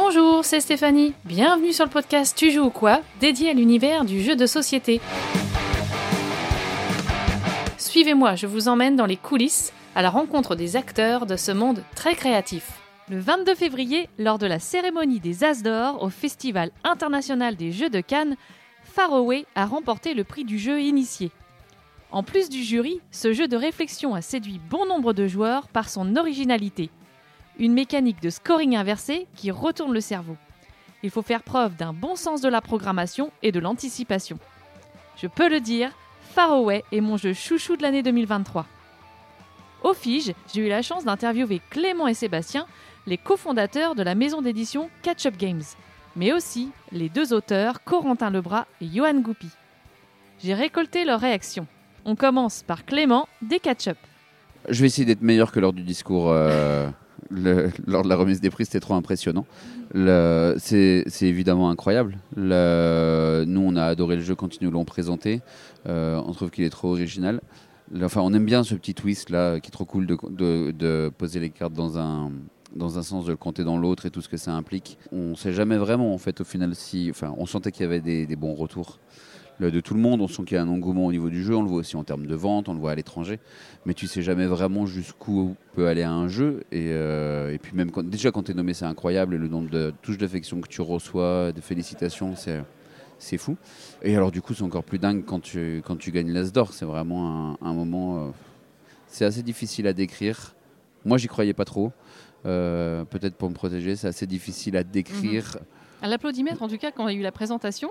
Bonjour, c'est Stéphanie. Bienvenue sur le podcast Tu joues ou quoi dédié à l'univers du jeu de société. Suivez-moi, je vous emmène dans les coulisses à la rencontre des acteurs de ce monde très créatif. Le 22 février, lors de la cérémonie des As d'Or au Festival international des Jeux de Cannes, Faraway a remporté le prix du jeu initié. En plus du jury, ce jeu de réflexion a séduit bon nombre de joueurs par son originalité. Une mécanique de scoring inversé qui retourne le cerveau. Il faut faire preuve d'un bon sens de la programmation et de l'anticipation. Je peux le dire, Faraway est mon jeu chouchou de l'année 2023. Au Fige, j'ai eu la chance d'interviewer Clément et Sébastien, les cofondateurs de la maison d'édition Catch Up Games, mais aussi les deux auteurs Corentin Lebras et Johan Goupy. J'ai récolté leurs réactions. On commence par Clément des Catch Up. Je vais essayer d'être meilleur que lors du discours. euh, lors de la remise des prix, c'était trop impressionnant. C'est évidemment incroyable. Le- nous, on a adoré le jeu quand ils nous l'ont présenté. Euh, on trouve qu'il est trop original. Enfin, on aime bien ce petit twist là, qui est trop cool de, poser les cartes dans un dans un sens, de le compter dans l'autre et tout ce que ça implique. On sait jamais vraiment en fait au final si. Enfin, on sentait qu'il y avait des, bons retours de tout le monde. On sent qu'il y a un engouement au niveau du jeu. On le voit aussi en termes de vente, on le voit à l'étranger. Mais tu sais jamais vraiment jusqu'où peut aller un jeu. Et, euh, puis même déjà quand tu es nommé, c'est incroyable. Et le nombre de touches d'affection que tu reçois, de félicitations, c'est c'est fou. Et alors du coup, c'est encore plus dingue quand tu, quand tu gagnes l'As d'or. C'est vraiment un, moment... euh, c'est assez difficile à décrire. Moi, j'y croyais pas trop. Euh, Peut-être pour me protéger, c'est assez difficile à décrire. À l'applaudimètre, en tout cas, quand il y a eu la présentation,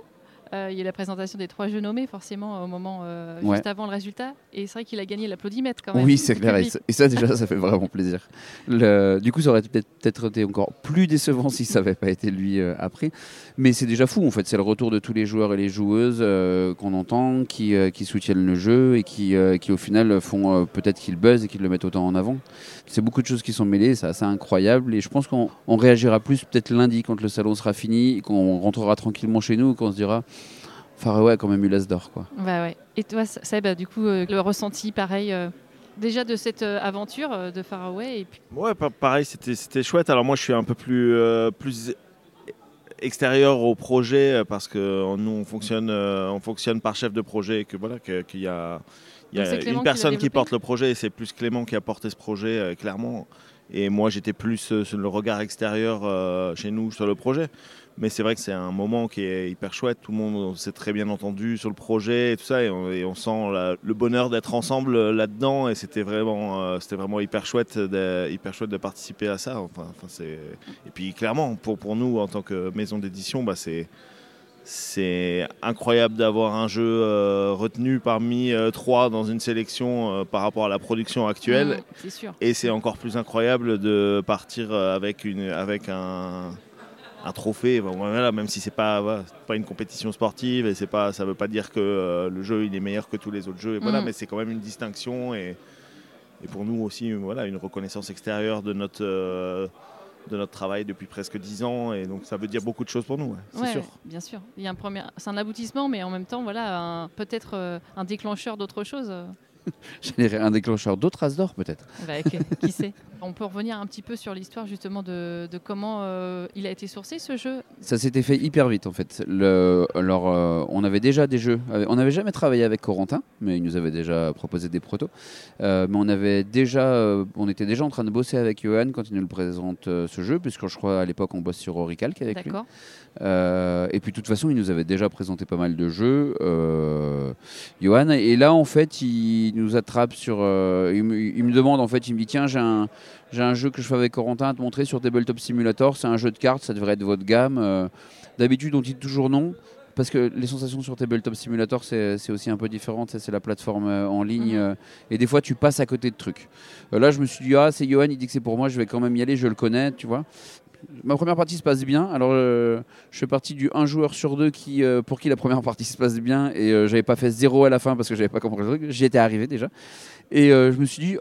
euh, il y a la présentation des trois jeux nommés, forcément, au moment euh, Ouais. juste avant le résultat. Et c'est vrai qu'il a gagné l'applaudimètre quand même. Oui, c'est clair. Et ça, et ça, déjà, ça fait vraiment plaisir. Le- du coup, ça aurait peut-être été encore plus décevant si ça n'avait pas été lui euh, après. Mais c'est déjà fou, en fait. C'est le retour de tous les joueurs et les joueuses euh, qu'on entend, qui, qui soutiennent le jeu et qui, qui au final, font peut-être qu'ils buzzent et qu'ils le mettent autant en avant. C'est beaucoup de choses qui sont mêlées, c'est assez incroyable. Et je pense qu'on on réagira plus peut-être lundi quand le salon sera fini, qu'on rentrera tranquillement chez nous, qu'on se dira. Faraway a quand même eu l'as d'or, quoi. Bah ouais. Et toi, Seb, du coup, euh, le ressenti, pareil, euh, déjà de cette euh, aventure euh, de Faraway et puis Ouais, pa- pareil, c'était c'était chouette. Alors moi, je suis un peu plus, euh, plus extérieur au projet parce que nous, on fonctionne, euh, on fonctionne par chef de projet et que voilà, que- qu'il y a, il y une personne qui, porte le projet et c'est plus Clément qui a porté ce projet, euh, clairement. Et moi, j'étais plus euh, sur le regard extérieur euh, chez nous sur le projet. Mais c'est vrai que c'est un moment qui est hyper chouette. Tout le monde s'est très bien entendu sur le projet et tout ça. Et on, et on sent la- le bonheur d'être ensemble euh, là-dedans. Et c'était vraiment, euh, c'était vraiment hyper chouette, de, hyper chouette de participer à ça. Enfin, enfin, c'est... Et puis clairement, pour, pour nous, en tant que maison d'édition, bah, c'est, c'est incroyable d'avoir un jeu euh, retenu parmi euh, trois dans une sélection euh, par rapport à la production actuelle. Mm, c'est sûr. Et c'est encore plus incroyable de partir avec, une, avec un, un trophée, Bon, voilà, même si c'est pas, voilà, pas une compétition sportive et c'est pas, ça veut pas dire que euh, le jeu il est meilleur que tous les autres jeux. Et voilà, Mm. mais c'est quand même une distinction et, et pour nous aussi voilà, une reconnaissance extérieure de notre, euh, de notre travail depuis presque 10 ans. Et donc ça veut dire beaucoup de choses pour nous, ouais, c'est Ouais, sûr. bien sûr. Il y a un premier, c'est un aboutissement, mais en même temps, voilà, peut-être euh, un déclencheur d'autre chose. euh. Un déclencheur d'autres as d'or, peut-être. Bah, qui sait On peut revenir un petit peu sur l'histoire justement de, de comment euh, il a été sourcé ce jeu? Ça s'était fait hyper vite en fait. Le, alors, euh, on avait déjà des jeux. euh, On n'avait jamais travaillé avec Corentin, mais il nous avait déjà proposé des protos. Euh, mais on avait déjà, euh, on était déjà en train de bosser avec Johan quand il nous le présente euh, ce jeu, puisque je crois à l'époque on bosse sur Oricalc avec lui. Euh, et puis de toute façon, il nous avait déjà présenté pas mal de jeux, euh, Johan. Et là, en fait, il nous attrape sur. euh, il, me, il me demande, en fait, il me dit tiens, j'ai un, j'ai un jeu que je fais avec Corentin à te montrer sur Tabletop Simulator. C'est un jeu de cartes, ça devrait être votre gamme. Euh, D'habitude, on dit toujours non. Parce que les sensations sur Tabletop Simulator, c'est c'est aussi un peu différent. Ça, C'est la plateforme en ligne. Mhm. et des fois, tu passes à côté de trucs. Là, je me suis dit, ah, c'est Johan, il dit que c'est pour moi, je vais quand même y aller, je le connais, tu vois. Ma première partie se passe bien. Alors, euh, je fais partie du 1 joueur sur deux qui, euh, pour qui la première partie se passe bien. Et euh, j'avais pas fait zéro à la fin parce que j'avais pas compris le truc. J'y étais arrivé déjà. Et euh, je me suis dit,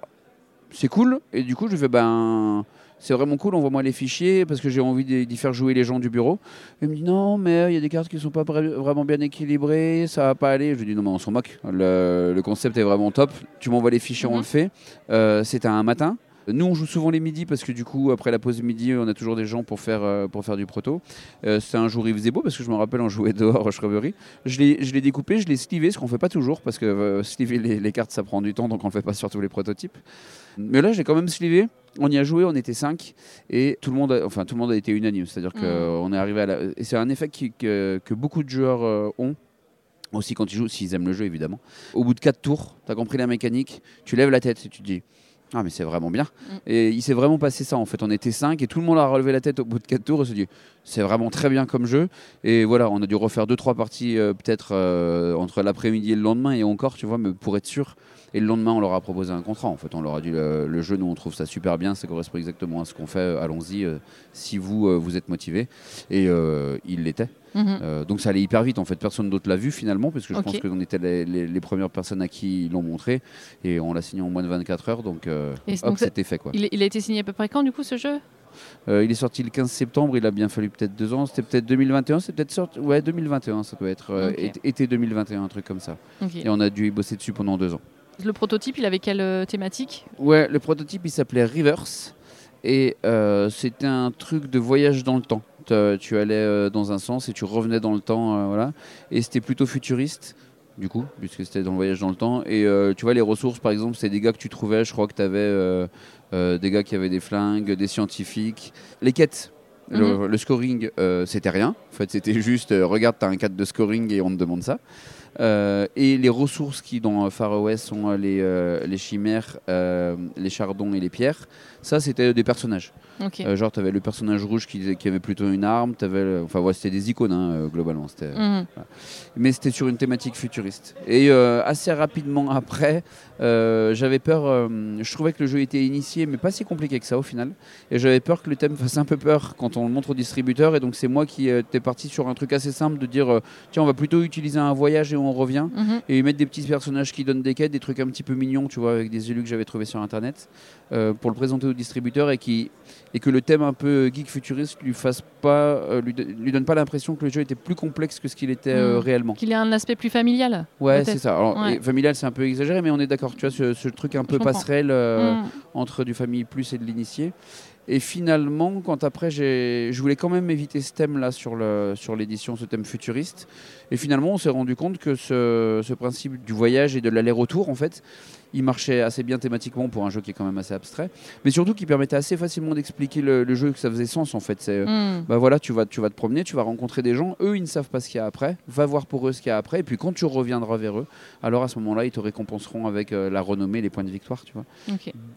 c'est cool. Et du coup, je fais, ben, c'est vraiment cool, envoie-moi les fichiers parce que j'ai envie d'y faire jouer les gens du bureau. Il me dit, non, mais il y a des cartes qui sont pas vra- vraiment bien équilibrées, ça va pas aller. Je lui dis, non, mais on s'en moque. Le, le concept est vraiment top. Tu m'envoies les fichiers, on Mhm. le fait. C'était un matin. Nous, on joue souvent les midis parce que du coup, après la pause midi, on a toujours des gens pour faire, euh, pour faire du proto. Euh, C'était un jour, il faisait beau parce que je me rappelle, on jouait dehors au Shrubbery. Je l'ai découpé, je l'ai slivé, ce qu'on fait pas toujours parce que euh, sliver les, les cartes, ça prend du temps, donc on le fait pas sur tous les prototypes. Mais là, j'ai quand même slivé. On y a joué, on était 5 et tout le monde, a, enfin tout le monde a été unanime. C'est-à-dire qu'on est arrivé à la. Et c'est un effet qui- que, que beaucoup de joueurs ont. Aussi quand ils jouent, s'ils aiment le jeu évidemment. Au bout de 4 tours, tu as compris la mécanique, tu lèves la tête et tu te dis Ah, mais c'est vraiment bien. Mm. Et il s'est vraiment passé ça en fait. On était 5 et tout le monde a relevé la tête au bout de 4 tours et se dit C'est vraiment très bien comme jeu. Et voilà, on a dû refaire 2-3 parties euh, peut-être euh, entre l'après-midi et le lendemain et encore, tu vois, mais pour être sûr. Et le lendemain, on leur a proposé un contrat. En fait, on leur a dit le, le jeu, nous, on trouve ça super bien, ça correspond exactement à ce qu'on fait. Allons-y, euh, si vous, euh, vous êtes motivé. Et euh, il l'était. Mhm. Euh, donc ça allait hyper vite. En fait, personne d'autre l'a vu finalement, parce que je pense qu'on était les, les- les premières personnes à qui ils l'ont montré. Et on l'a signé en moins de 24 heures. Donc, hop, c'était fait. Quoi. Il, il a été signé à peu près quand, du coup, ce jeu? Euh, il est sorti le 15 septembre. Il a bien fallu peut-être deux ans. C'était peut-être 2021. C'est peut-être sorti. Ouais, 2021. Ça doit être euh, été- été 2021, un truc comme ça. Et on a dû y bosser dessus pendant deux ans. Le prototype, il avait quelle euh, thématique? Ouais, le prototype il s'appelait Reverse et euh, c'était un truc de voyage dans le temps. Te- Tu allais euh, dans un sens et tu revenais dans le temps, voilà. Et c'était plutôt futuriste, du coup, puisque c'était dans le voyage dans le temps. Et euh, tu vois, les ressources, par exemple, c'est des gars que tu trouvais. Je crois que tu avais des gars qui avaient des flingues, des scientifiques. Les quêtes. Le, le scoring, c'était rien. En fait, c'était juste, regarde, tu as un cadre de scoring et on te demande ça. Euh, et les ressources qui dans Far West sont euh, les, euh, les chimères, euh, les chardons et les pierres, ça c'était des personnages. Ok. Euh, genre tu avais le personnage rouge qui, qui avait plutôt une arme, t'avais le- enfin ouais, c'était des icônes hein, globalement. C'était, Mhm. mais c'était sur une thématique futuriste. Et assez rapidement après, j'avais peur, je trouvais que le jeu était initié, mais pas si compliqué que ça au final. Et j'avais peur que le thème fasse un peu peur quand on le montre au distributeur. Et donc c'est moi qui étais parti sur un truc assez simple de dire, tiens, on va plutôt utiliser un voyage et on revient. Mhm. Et mettre des petits personnages qui donnent des quêtes, des trucs un petit peu mignons, tu vois, avec des élus que j'avais trouvés sur internet, euh, pour le présenter au distributeur et, qui, et que le thème un peu geek futuriste lui fasse pas, euh, lui, do- lui donne pas l'impression que le jeu était plus complexe que ce qu'il était euh, Mm. réellement. Qu'il ait un aspect plus familial. Ouais, c'est ça. Alors, Ouais. familial, c'est un peu exagéré, mais on est d'accord. Tu vois, ce, ce truc un peu passerelle Mhm. entre du famille plus et de l'initié. Et finalement, quand après, je voulais quand même éviter ce thème-là sur le- sur l'édition, ce thème futuriste. Et finalement, on s'est rendu compte que ce, ce principe du voyage et de l'aller-retour, en fait, il marchait assez bien thématiquement pour un jeu qui est quand même assez abstrait, mais surtout qui permettait assez facilement d'expliquer le, le jeu, que ça faisait sens, en fait. C'est, Mhm. bah voilà, tu vas, tu vas te promener, tu vas rencontrer des gens, eux ils ne savent pas ce qu'il y a après, va voir pour eux ce qu'il y a après, et puis quand tu reviendras vers eux, alors à ce moment-là ils te récompenseront avec euh, la renommée, les points de victoire, tu vois.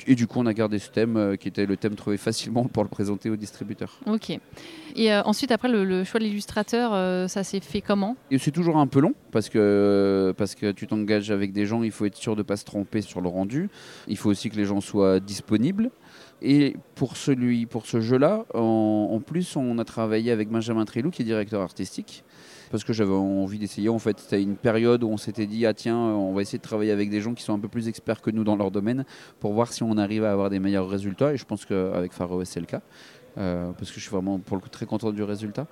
Et du coup on a gardé ce thème euh, qui était le thème trouvé facilement pour le présenter au distributeur. Ok. Et euh, ensuite, après, le, le choix de l'illustrateur, euh, ça s'est fait comment? C'est toujours un peu long parce que, parce que tu t'engages avec des gens, il faut être sûr de ne pas se tromper sur le rendu, il faut aussi que les gens soient disponibles. Et pour, ce jeu-là, en, plus, on a travaillé avec Benjamin Trilou, qui est directeur artistique, parce que j'avais envie d'essayer. En fait, c'était une période où on s'était dit, ah tiens, on va essayer de travailler avec des gens qui sont un peu plus experts que nous dans leur domaine, pour voir si on arrive à avoir des meilleurs résultats. Et je pense qu'avec Far West, c'est le cas. Euh, parce que je suis vraiment très content du résultat.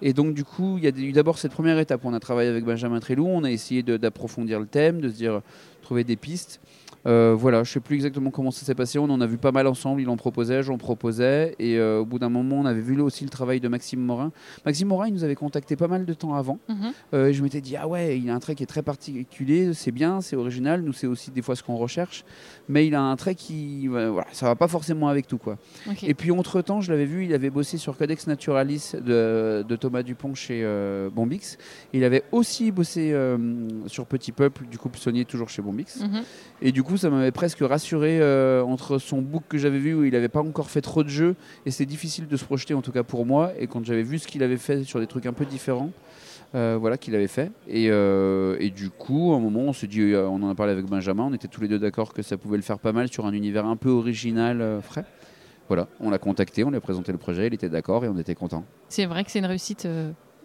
Et donc du coup, il y a eu d'abord cette première étape on a travaillé avec Benjamin Trélou, on a essayé d'approfondir le thème, de se dire trouver des pistes. Euh, voilà, je sais plus exactement comment ça s'est passé. On en a vu pas mal ensemble. Il en proposait, j'en proposais, et euh, au bout d'un moment, on avait vu aussi le travail de Maxime Morin. Maxime Morin, il nous avait contacté pas mal de temps avant. Mhm. Euh, et je m'étais dit, ah ouais, il a un trait qui est très particulier, c'est bien, c'est original, nous c'est aussi des fois ce qu'on recherche, mais il a un trait qui, voilà, ça va pas forcément avec tout quoi. Et puis entre temps, je l'avais vu, il avait bossé sur Codex Naturalis de, de Thomas Dupont chez Bombix. Il avait aussi bossé sur Petit Peuple, du coup Saunier toujours chez Bombix. Mhm. Et du coup, ça m'avait presque rassuré euh, entre son book que j'avais vu où il n'avait pas encore fait trop de jeux et c'est difficile de se projeter en tout cas pour moi. Et quand j'avais vu ce qu'il avait fait sur des trucs un peu différents, euh, voilà qu'il avait fait. Et, euh, et du coup, à un moment, on s'est dit, on en a parlé avec Benjamin, on était tous les deux d'accord que ça pouvait le faire pas mal sur un univers un peu original, frais. Voilà, on l'a contacté, on lui a présenté le projet, il était d'accord et on était content. C'est vrai que c'est une réussite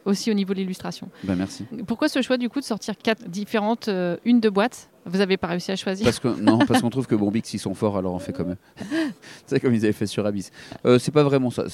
aussi au niveau de l'illustration. Ben merci. Pourquoi ce choix du coup de sortir quatre différentes, euh, une de boîte? Vous avez pas réussi à choisir? Parce que, non, parce qu'on trouve que Bombix, ils sont forts, alors on fait comme eux. c'est comme ils avaient fait sur Abyss. Euh, c'est pas vraiment ça.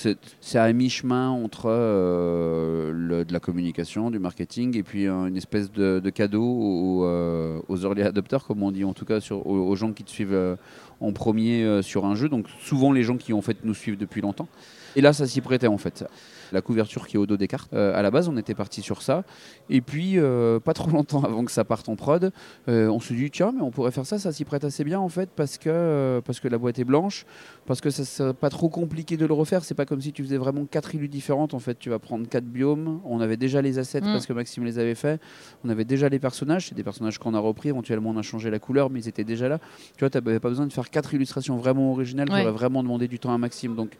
C'est à mi-chemin entre euh, le- de la communication, du marketing, et puis euh, une espèce de, de cadeau aux, euh, aux early adopters, comme on dit, en tout cas sur, aux, aux gens qui te suivent en premier sur un jeu. Donc souvent les gens qui en fait nous suivent depuis longtemps. Et là, ça s'y prêtait en fait. La couverture qui est au dos des cartes. Euh, à la base, on était parti sur ça. Et puis, euh, pas trop longtemps avant que ça parte en prod, euh, on se dit tiens, mais on pourrait faire ça, ça s'y prête assez bien en fait, parce que, parce que la boîte est blanche, parce que ça serait pas trop compliqué de le refaire. C'est pas comme si tu faisais vraiment quatre illus différentes. En fait, tu vas prendre quatre biomes. On avait déjà les assets Mm. parce que Maxime les avait fait. On avait déjà les personnages. C'est des personnages qu'on a repris. Éventuellement, on a changé la couleur, mais ils étaient déjà là. Tu vois, tu n'avais pas besoin de faire quatre illustrations vraiment originales. Ouais. J'aurais vraiment demandé du temps à Maxime. Donc,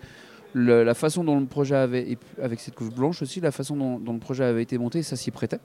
la façon dont le projet avait, avec cette couche blanche aussi, la façon dont, dont le projet avait été monté, ça s'y prêtait.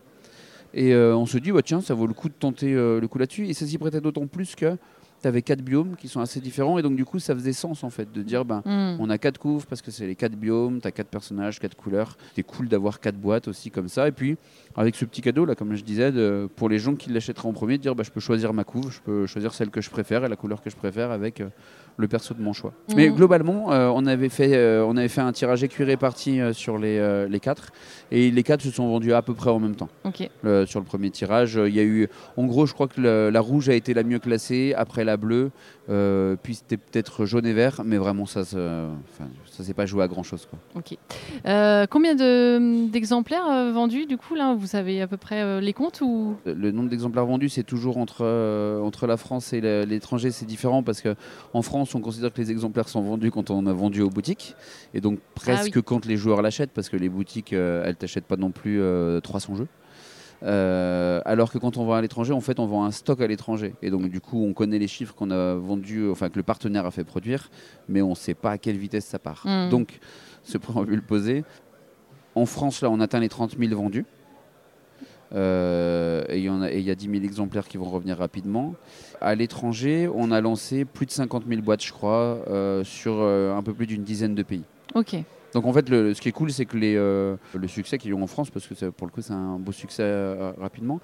Et euh, on se dit, bah, tiens, ça vaut le coup de tenter euh, le coup là-dessus. Et ça s'y prêtait d'autant plus que tu avais quatre biomes qui sont assez différents. Et donc, du coup, ça faisait sens en fait de dire, ben, Hmm. on a quatre couves parce que c'est les quatre biomes, tu as quatre personnages, quatre couleurs. C'est cool d'avoir quatre boîtes aussi comme ça. Et puis, avec ce petit cadeau, là, comme je disais, de- pour les gens qui l'achèteraient en premier, de dire bah, je peux choisir ma couve, je peux choisir celle que je préfère et la couleur que je préfère avec euh, le perso de mon choix. Mhm. Mais globalement, euh, on, avait fait, euh, on avait fait un tirage écurie réparti euh, sur les, les quatre et les quatre se sont vendus à peu près en même temps. Sur le premier tirage, il y a eu, en gros, je crois que le- la rouge a été la mieux classée, après la bleue, euh, puis c'était peut-être jaune et vert, mais vraiment ça, ça s'est pas joué à grand chose. Quoi. Ok. Euh, combien de- d'exemplaires euh, vendus du coup là? Vous savez à peu près euh, les comptes ou? Le nombre d'exemplaires vendus, c'est toujours entre, entre la France et l'étranger, c'est différent parce que en France, on considère que les exemplaires sont vendus quand on a vendu aux boutiques, et donc presque oui. quand les joueurs l'achètent, parce que les boutiques, elles t'achètent pas non plus euh, 300 jeux. Euh, alors que quand on va à l'étranger, en fait, on vend un stock à l'étranger. Et donc, du coup, on connaît les chiffres qu'on a vendus, enfin, que le partenaire a fait produire, mais on ne sait pas à quelle vitesse ça part. Mm. Donc, ce préambule posé, en France, là, on atteint les 30 000 vendus. Euh, et il y, a- et il y a 10 000 exemplaires qui vont revenir rapidement. À l'étranger, on a lancé plus de 50 000 boîtes, je crois, euh, sur euh, un peu plus d'une dizaine de pays. Ok. Donc en fait, le, ce qui est cool, c'est que les, euh, le succès qu'ils ont en France, parce que pour le coup, c'est un beau succès euh, rapidement,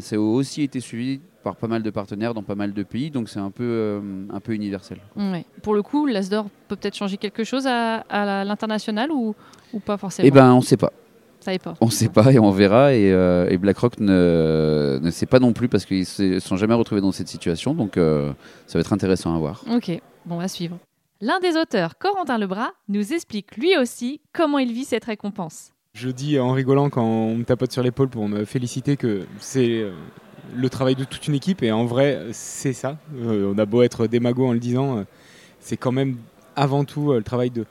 c'est aussi été suivi par pas mal de partenaires dans pas mal de pays, donc c'est un peu, euh, un peu universel. Ouais. Pour le coup, l'Asdor peut peut-être changer quelque chose à, à l'international ou, ou pas forcément? Eh ben, on sait pas. Ça pas. On sait pas et on verra. Et, euh, et BlackRock ne, ne sait pas non plus parce qu'ils se sont jamais retrouvés dans cette situation. Donc euh, ça va être intéressant à voir. Ok, bon, on va suivre. L'un des auteurs, Corentin Lebras, nous explique lui aussi comment il vit cette récompense. Je dis en rigolant quand on me tapote sur l'épaule pour me féliciter que c'est euh, le travail de toute une équipe et en vrai c'est ça. Euh, on a beau être démago en le disant, euh, c'est quand même avant tout le travail de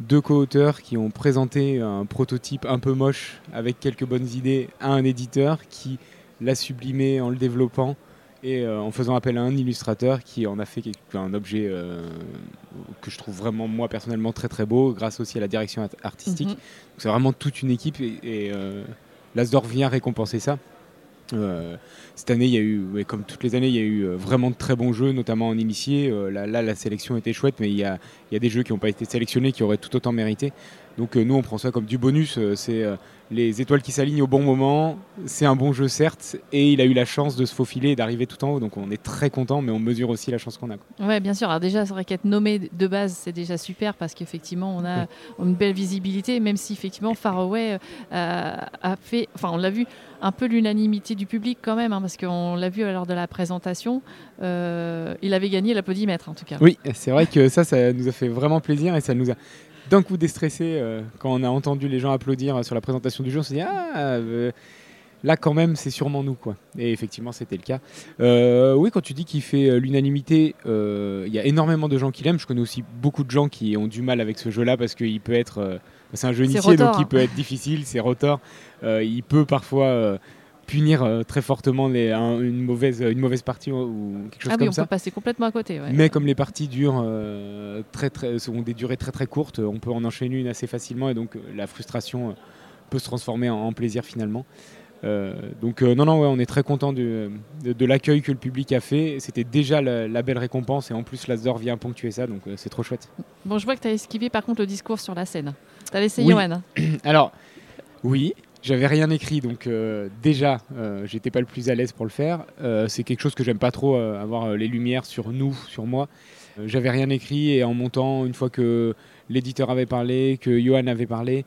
deux co-auteurs qui ont présenté un prototype un peu moche avec quelques bonnes idées à un éditeur qui l'a sublimé en le développant et euh, en faisant appel à un illustrateur qui en a fait un objet euh, que je trouve vraiment moi personnellement très très beau grâce aussi à la direction art- artistique. Mhm. C'est vraiment toute une équipe et, et euh, l'Asdor vient récompenser ça. Cette année, il y a eu, ouais, comme toutes les années, il y a eu vraiment de très bons jeux, notamment en initié. Là, là, la sélection était chouette, mais il y a, il y a des jeux qui n'ont pas été sélectionnés qui auraient tout autant mérité. Donc euh, nous, on prend ça comme du bonus. euh, c'est euh, les étoiles qui s'alignent au bon moment. C'est un bon jeu, certes, et il a eu la chance de se faufiler et d'arriver tout en haut. Donc on est très content, mais on mesure aussi la chance qu'on a. Ouais, bien sûr. Alors déjà, c'est vrai qu'être nommé de base, c'est déjà super parce qu'effectivement, on a une belle visibilité, même si effectivement Faraway euh, a fait, enfin, on l'a vu un peu l'unanimité du public quand même, hein, parce qu'on l'a vu lors de la présentation. euh, il avait gagné l'applaudimètre en tout cas. Oui, c'est vrai que ça, ça nous a fait vraiment plaisir et ça nous a d'un coup déstressé euh, quand on a entendu les gens applaudir euh, sur la présentation du jeu. On s'est dit, ah, euh, là quand même, c'est sûrement nous. quoi. Et effectivement, c'était le cas. Oui, quand tu dis qu'il fait l'unanimité, il y a énormément de gens qui l'aiment. Je connais aussi beaucoup de gens qui ont du mal avec ce jeu-là parce qu'il peut être. c'est un jeu initié, donc il hein. peut être difficile, c'est rotor. Euh, il peut parfois. euh, punir euh, très fortement les- un- une, mauvaise, une mauvaise partie ou- quelque chose Ah oui, comme on ça. peut passer complètement à côté. ouais. Mais comme les parties durent euh, très, très, ont des durées très très courtes, on peut en enchaîner une assez facilement et donc euh, la frustration peut se transformer en, en plaisir finalement. Euh, donc non, non, ouais, on est très content de, de, de l'accueil que le public a fait. C'était déjà la, la belle récompense et en plus l'Asdor vient ponctuer ça, donc c'est trop chouette. Bon, je vois que tu as esquivé par contre le discours sur la scène. Tu as laissé Oui. Alors, oui, J'avais rien écrit, donc euh, déjà, euh, j'étais pas le plus à l'aise pour le faire. Euh, c'est quelque chose que j'aime pas trop, avoir les lumières sur nous, sur moi. J'avais rien écrit et en montant, une fois que l'éditeur avait parlé, que Johan avait parlé,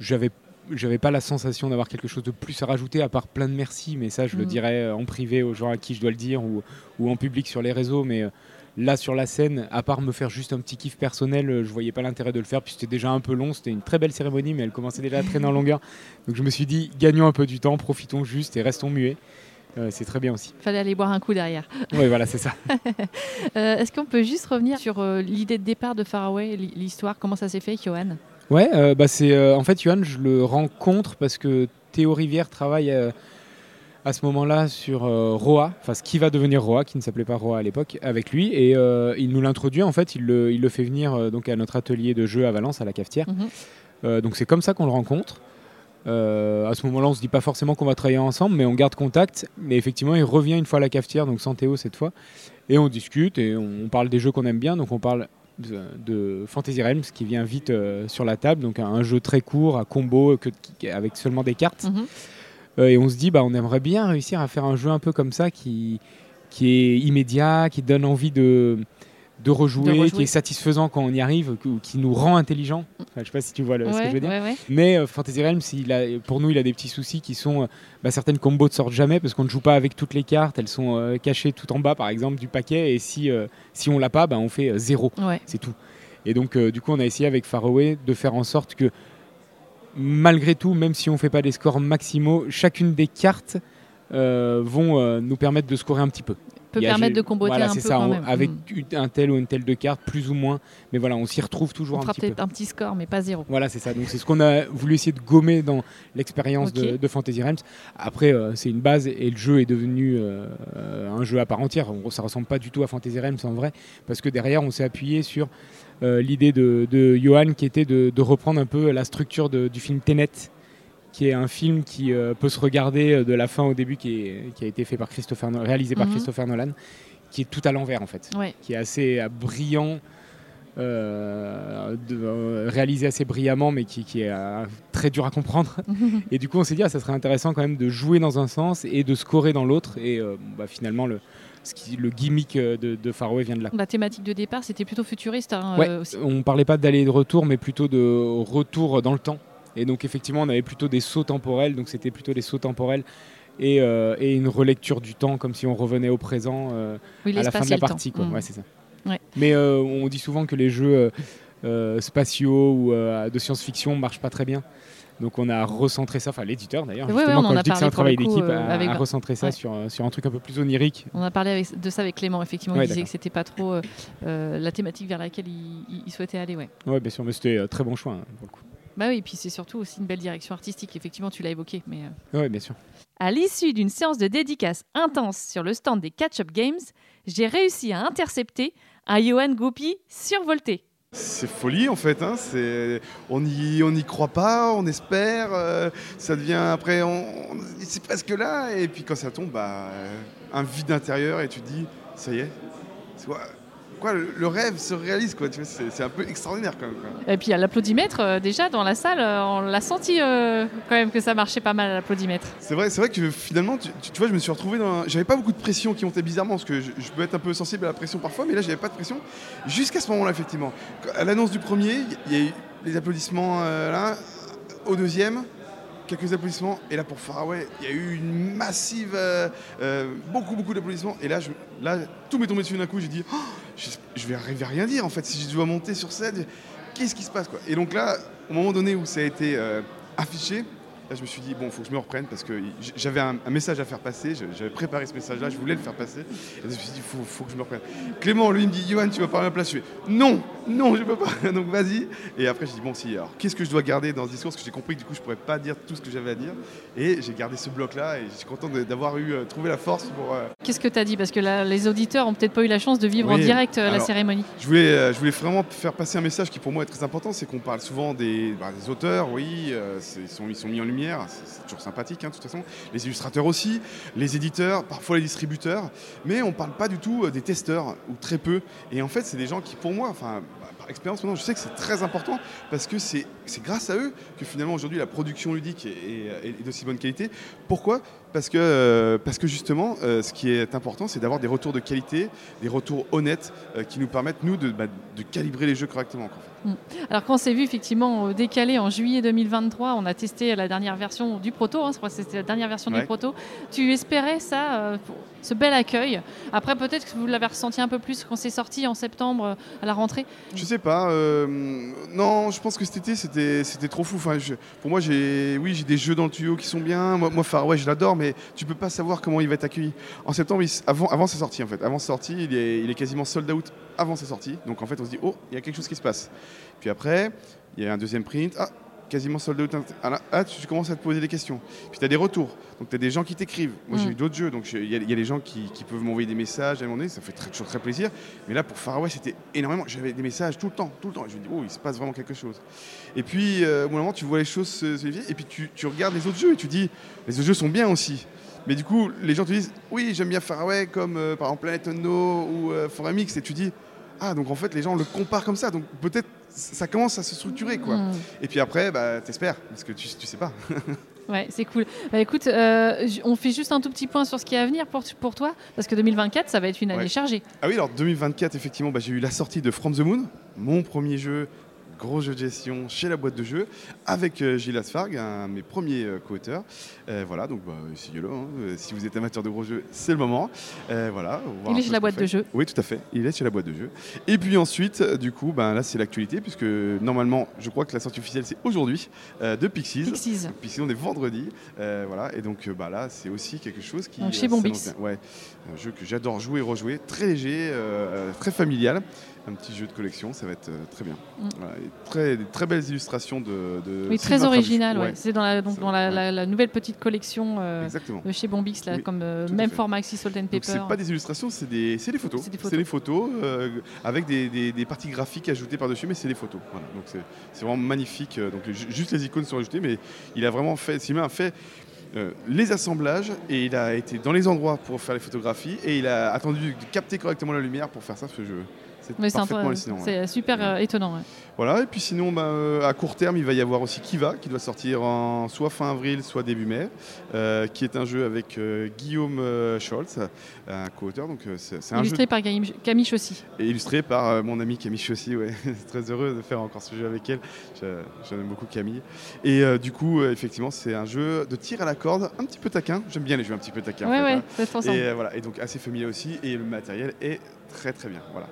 j'avais j'avais pas la sensation d'avoir quelque chose de plus à rajouter à part plein de merci, mais ça je le Mhm. dirais en privé aux gens à qui je dois le dire ou, ou en public sur les réseaux, mais là sur la scène, à part me faire juste un petit kiff personnel, euh, je voyais pas l'intérêt de le faire, puis c'était déjà un peu long, c'était une très belle cérémonie, mais elle commençait déjà à traîner en longueur, donc je me suis dit gagnons un peu du temps, profitons juste et restons muets. Euh, c'est très bien aussi. Fallait aller boire un coup derrière. Oui, voilà, c'est ça. Euh, Est-ce qu'on peut juste revenir sur euh, l'idée de départ de Faraway, l'hi- l'histoire, comment ça s'est fait, Johan? Ouais, bah c'est en fait Johan, je le rencontre parce que Théo Rivière travaille à ce moment-là sur euh, Roa, enfin ce qui va devenir Roa, qui ne s'appelait pas Roa à l'époque, avec lui et euh, il nous l'introduit en fait, il le, il le fait venir euh, donc à notre atelier de jeu à Valence à la cafetière. Mhm. Donc c'est comme ça qu'on le rencontre. À ce moment-là, on se dit pas forcément qu'on va travailler ensemble, mais on garde contact. Mais effectivement, il revient une fois à la cafetière, donc sans Théo cette fois, et on discute et on parle des jeux qu'on aime bien. Donc on parle de, de Fantasy Realms qui vient vite sur la table, donc un, un jeu très court à combo que- avec seulement des cartes. Mhm. Euh, et on se dit, bah, on aimerait bien réussir à faire un jeu un peu comme ça qui, qui est immédiat, qui donne envie de, de, rejouer, De rejouer. qui est satisfaisant quand on y arrive, qui, qui nous rend intelligent. Enfin, je sais pas si tu vois le- ce que je veux dire. ouais, ouais. Mais euh, Fantasy Realms, il a, pour nous, il a des petits soucis qui sont euh, bah, certaines combos ne sortent jamais parce qu'on ne joue pas avec toutes les cartes. Elles sont euh, cachées tout en bas, par exemple, du paquet. Et si, si on l'a pas, bah, on fait zéro. C'est tout. Et donc, du coup, on a essayé avec Faraway de faire en sorte que, malgré tout, même si on fait pas des scores maximaux, chacune des cartes vont euh, nous permettre de scorer un petit peu. Peut permettre de comboter voilà, un peu ça, quand on- même. avec une- un tel ou une telle de cartes, plus ou moins. Mais voilà, on s'y retrouve toujours On un petit peu. peut-être un petit score, mais pas zéro. Voilà, c'est ça. Donc c'est ce qu'on a voulu essayer de gommer dans l'expérience de, Fantasy Realms. Après, euh, c'est une base et le jeu est devenu euh, euh, un jeu à part entière. On- ça ressemble pas du tout à Fantasy Realms en vrai, parce que derrière, on s'est appuyé sur euh, l'idée de, de Johan qui était de, de reprendre un peu la structure du film Tenet qui est un film qui euh, peut se regarder euh, de la fin au début, qui, est- qui a été fait par Christopher, réalisé par Mhm. Christopher Nolan, qui est tout à l'envers en fait Ouais. qui est assez euh, brillant, euh, de- euh, réalisé assez brillamment, mais qui, qui est euh, très dur à comprendre. Et du coup, on s'est dit, ah, ça serait intéressant quand même de jouer dans un sens et de scorer dans l'autre. Et bah, finalement, le, ce qui, le gimmick de, de Faraway vient de là. La thématique de départ, c'était plutôt futuriste hein, Ouais, aussi. on parlait pas d'aller et de retour, mais plutôt de retour dans le temps. Et donc, effectivement, on avait plutôt des sauts temporels, donc c'était plutôt des sauts temporels. Et, euh, et une relecture du temps, comme si on revenait au présent euh, Oui, à la fin de la partie. Quoi. Ouais, c'est ça. Ouais. Mais euh, on dit souvent que les jeux euh, spatiaux ou de science-fiction marchent pas très bien. Donc on a recentré ça, enfin l'éditeur d'ailleurs, Ouais, ouais, justement en quand a je dis que c'est un travail d'équipe, euh, a, avec- ça ouais. sur, sur un truc un peu plus onirique. On a parlé avec- de ça avec Clément, effectivement. Ouais, il disait que c'était pas trop euh, la thématique vers laquelle il souhaitait aller. Ouais. Ouais, bien sûr, mais c'était un très bon choix hein, pour le coup. Bah oui, et puis c'est surtout aussi une belle direction artistique. Effectivement, tu l'as évoqué. Mais euh, Ouais, bien sûr. à l'issue d'une séance de dédicace intense sur le stand des Catch-up Games, j'ai réussi à intercepter un Johan Gopi survolté. C'est folie en fait, hein. c'est... on n'y on y croit pas, on espère, euh, ça devient après, on... on- c'est presque là, et puis quand ça tombe, bah, euh, un vide intérieur et tu te dis, ça y est, c'est quoi, quoi, le, le rêve se réalise, quoi, tu vois, c'est, un peu extraordinaire quand même. quoi. Et puis à l'applaudimètre, euh, déjà dans la salle, euh, on l'a senti euh, quand même que ça marchait pas mal à l'applaudimètre. C'est vrai, c'est vrai que finalement, tu, vois, je me suis retrouvé dans. un- J'avais pas beaucoup de pression qui montait bizarrement, parce que je, je peux être un peu sensible à la pression parfois, mais là, j'avais pas de pression. Jusqu'à ce moment-là, effectivement. À l'annonce du premier, il y a eu les applaudissements euh, là. Au deuxième, quelques applaudissements. Et là, pour Faraway, il y a eu une massive. euh, euh, beaucoup, beaucoup d'applaudissements. Et là, je, là, tout m'est tombé dessus d'un coup. J'ai dit, Oh, je, je vais arriver à rien dire, en fait, si je dois monter sur scène. Qu'est-ce qui se passe, quoi? Et donc là, au moment donné où ça a été euh, affiché, Là, je me suis dit, bon, il faut que je me reprenne parce que j'avais un, un message à faire passer. je- J'avais préparé ce message-là, je voulais le faire passer. Et je me suis dit, il faut, faut que je me reprenne. Clément, lui, il me dit, Johan, tu vas parler à ma place. Je fais, non, non, je peux pas. Donc vas-y. Et après, j'ai dit, bon, si, alors, qu'est-ce que je dois garder dans ce discours? Parce que j'ai compris que du coup, je pourrais pas dire tout ce que j'avais à dire. Et j'ai gardé ce bloc-là et je suis content d'avoir eu, euh, trouvé la force pour. euh, Qu'est-ce que tu as dit? Parce que là, les auditeurs ont peut-être pas eu la chance de vivre en direct euh, la cérémonie. Je voulais, je voulais vraiment faire passer un message qui pour moi est très important, c'est qu'on parle souvent des, bah, des auteurs, oui, ils, sont, ils sont mis en lumière, c'est toujours sympathique hein, de toute façon, les illustrateurs aussi, les éditeurs, parfois les distributeurs, mais on ne parle pas du tout euh, des testeurs, ou très peu, et en fait c'est des gens qui pour moi, enfin, bah, par expérience maintenant, je sais que c'est très important parce que c'est c'est grâce à eux que finalement aujourd'hui la production ludique est, est- est d'aussi bonne qualité. Pourquoi? Parce que, euh, parce que justement, euh, ce qui est important, c'est d'avoir des retours de qualité, des retours honnêtes euh, qui nous permettent, nous, de, bah, de calibrer les jeux correctement. quoi, fait. Alors quand on s'est vu effectivement décalé en juillet 2023, on a testé la dernière version du proto, hein, je crois que c'était la dernière version du proto. Tu espérais ça, ce bel accueil? Après peut-être que vous l'avez ressenti un peu plus quand c'est sorti en septembre à la rentrée? Je sais pas. non, je pense que cet été, c'était c'était trop fou. Pour moi, j'ai oui, j'ai des jeux dans le tuyau qui sont bien. Moi, moi je l'adore, mais tu peux pas savoir comment il va être accueilli. En septembre, avant, avant sa sortie, en fait. Avant sa sortie, il est, il est quasiment sold out avant sa sortie. Donc, en fait, on se dit, oh, il y a quelque chose qui se passe. Puis après, il y a un deuxième print. Ah, quasiment sold out. Ah, là, ah, tu commences à te poser des questions. Puis tu as des retours. Donc, tu as des gens qui t'écrivent. Moi, j'ai Mm. eu d'autres jeux. Donc, il y, a- il y a des gens qui, qui peuvent m'envoyer des messages à un moment donné. Ça fait très- toujours très plaisir. Mais là, pour Far West, c'était énormément. J'avais des messages tout le temps, tout le temps. Et je me dis, oh, il se passe vraiment quelque chose. Et puis, euh, au moment, tu vois les choses se. Et puis, tu, tu regardes les autres jeux et tu dis, les autres jeux sont bien aussi. Mais du coup, les gens te disent, oui, j'aime bien Far Away, comme euh, par exemple Planet Unknown ou euh, Foramix. Et tu dis, ah, donc en fait, les gens le comparent comme ça. Donc peut-être ça commence à se structurer, quoi. Mm. Et puis après, bah, t'espères, parce que tu, tu sais pas. Ouais, c'est cool. Bah, écoute, euh, on fait juste un tout petit point sur ce qui est à venir pour, pour toi, parce que 2024, ça va être une année Ouais. chargée. Ah oui, alors 2024, effectivement, bah, j'ai eu la sortie de From the Moon, mon premier jeu, gros jeu de gestion chez la boîte de jeux, avec euh, Gilles Asfarg, un de mes premiers euh, co-auteurs. Euh, voilà, donc bah, essayez-le. hein. Si vous êtes amateur de gros jeux, c'est le moment. Voilà, Il est chez la boîte fait. de jeux. Oui, tout à fait. Il est chez la boîte de jeux. Et puis ensuite, du coup, ben, là, c'est l'actualité, puisque normalement, je crois que la sortie officielle, c'est aujourd'hui, de Pixies. Pixies. Pixies, on est vendredi. Voilà, et donc bah, là, c'est aussi quelque chose qui. Donc, chez Bombix. Ouais, un jeu que j'adore jouer et rejouer, très léger, très familial. Un petit jeu de collection, ça va être euh, très bien. Mm. Voilà, et très, des très belles illustrations de. de Oui, très original. Ouais. C'est dans, la, donc, Ça, dans la, ouais. la- la nouvelle petite collection euh, de chez Bombix, là, comme euh, même format que Salt and Pepper. c'est pas des illustrations, c'est des, photos. C'est des photos. C'est des photos avec des, parties graphiques ajoutées par-dessus, mais c'est des photos. Voilà. Donc c'est, vraiment magnifique. Donc ju- juste les icônes sont ajoutées, mais il a vraiment fait, Sylvain a fait euh, les assemblages et il a été dans les endroits pour faire les photographies et il a attendu de capter correctement la lumière pour faire ça, ce jeu. C'est Mais c'est ouais. super euh, étonnant. ouais. Voilà, et puis sinon, bah, euh, à court terme, il va y avoir aussi Kiva, qui doit sortir en soit fin avril, soit début mai, euh, qui est un jeu avec Guillaume Scholz, un co-auteur. Donc c'est, un jeu Illustré par Camille Chaussy. et illustré par mon amie Camille Chaussy. Ouais. très heureux de faire encore ce jeu avec elle. J'aime beaucoup Camille. Et du coup, effectivement, c'est un jeu de tir à la corde, un petit peu taquin. J'aime bien les jeux un petit peu taquins. en Ouais, fait, ouais, hein. Et voilà, et donc assez familier aussi. Et le matériel est très très bien. Voilà.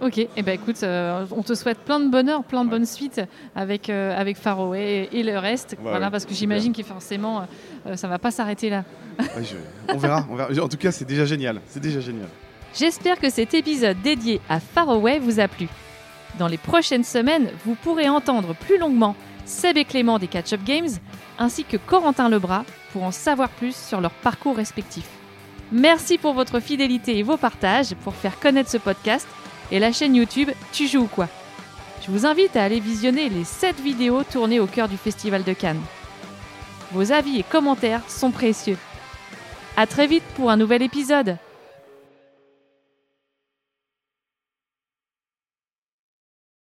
Ok, et eh ben écoute, euh, on te souhaite plein de bonheur, plein de Ouais. bonnes suites avec, euh, avec Faroé et, et le reste. voilà, ouais, parce que j'imagine que forcément, euh, ça va pas s'arrêter là. Ouais, je- on, verra, on verra. En tout cas, c'est déjà génial. C'est déjà génial. J'espère que cet épisode dédié à Faraway vous a plu. Dans les prochaines semaines, vous pourrez entendre plus longuement Seb et Clément des Catch Up Games, ainsi que Corentin Lebras pour en savoir plus sur leur parcours respectif. Merci pour votre fidélité et vos partages pour faire connaître ce podcast et la chaîne YouTube Tu joues ou quoi Je vous invite à aller visionner les 7 vidéos tournées au cœur du Festival de Cannes. Vos avis et commentaires sont précieux. À très vite pour un nouvel épisode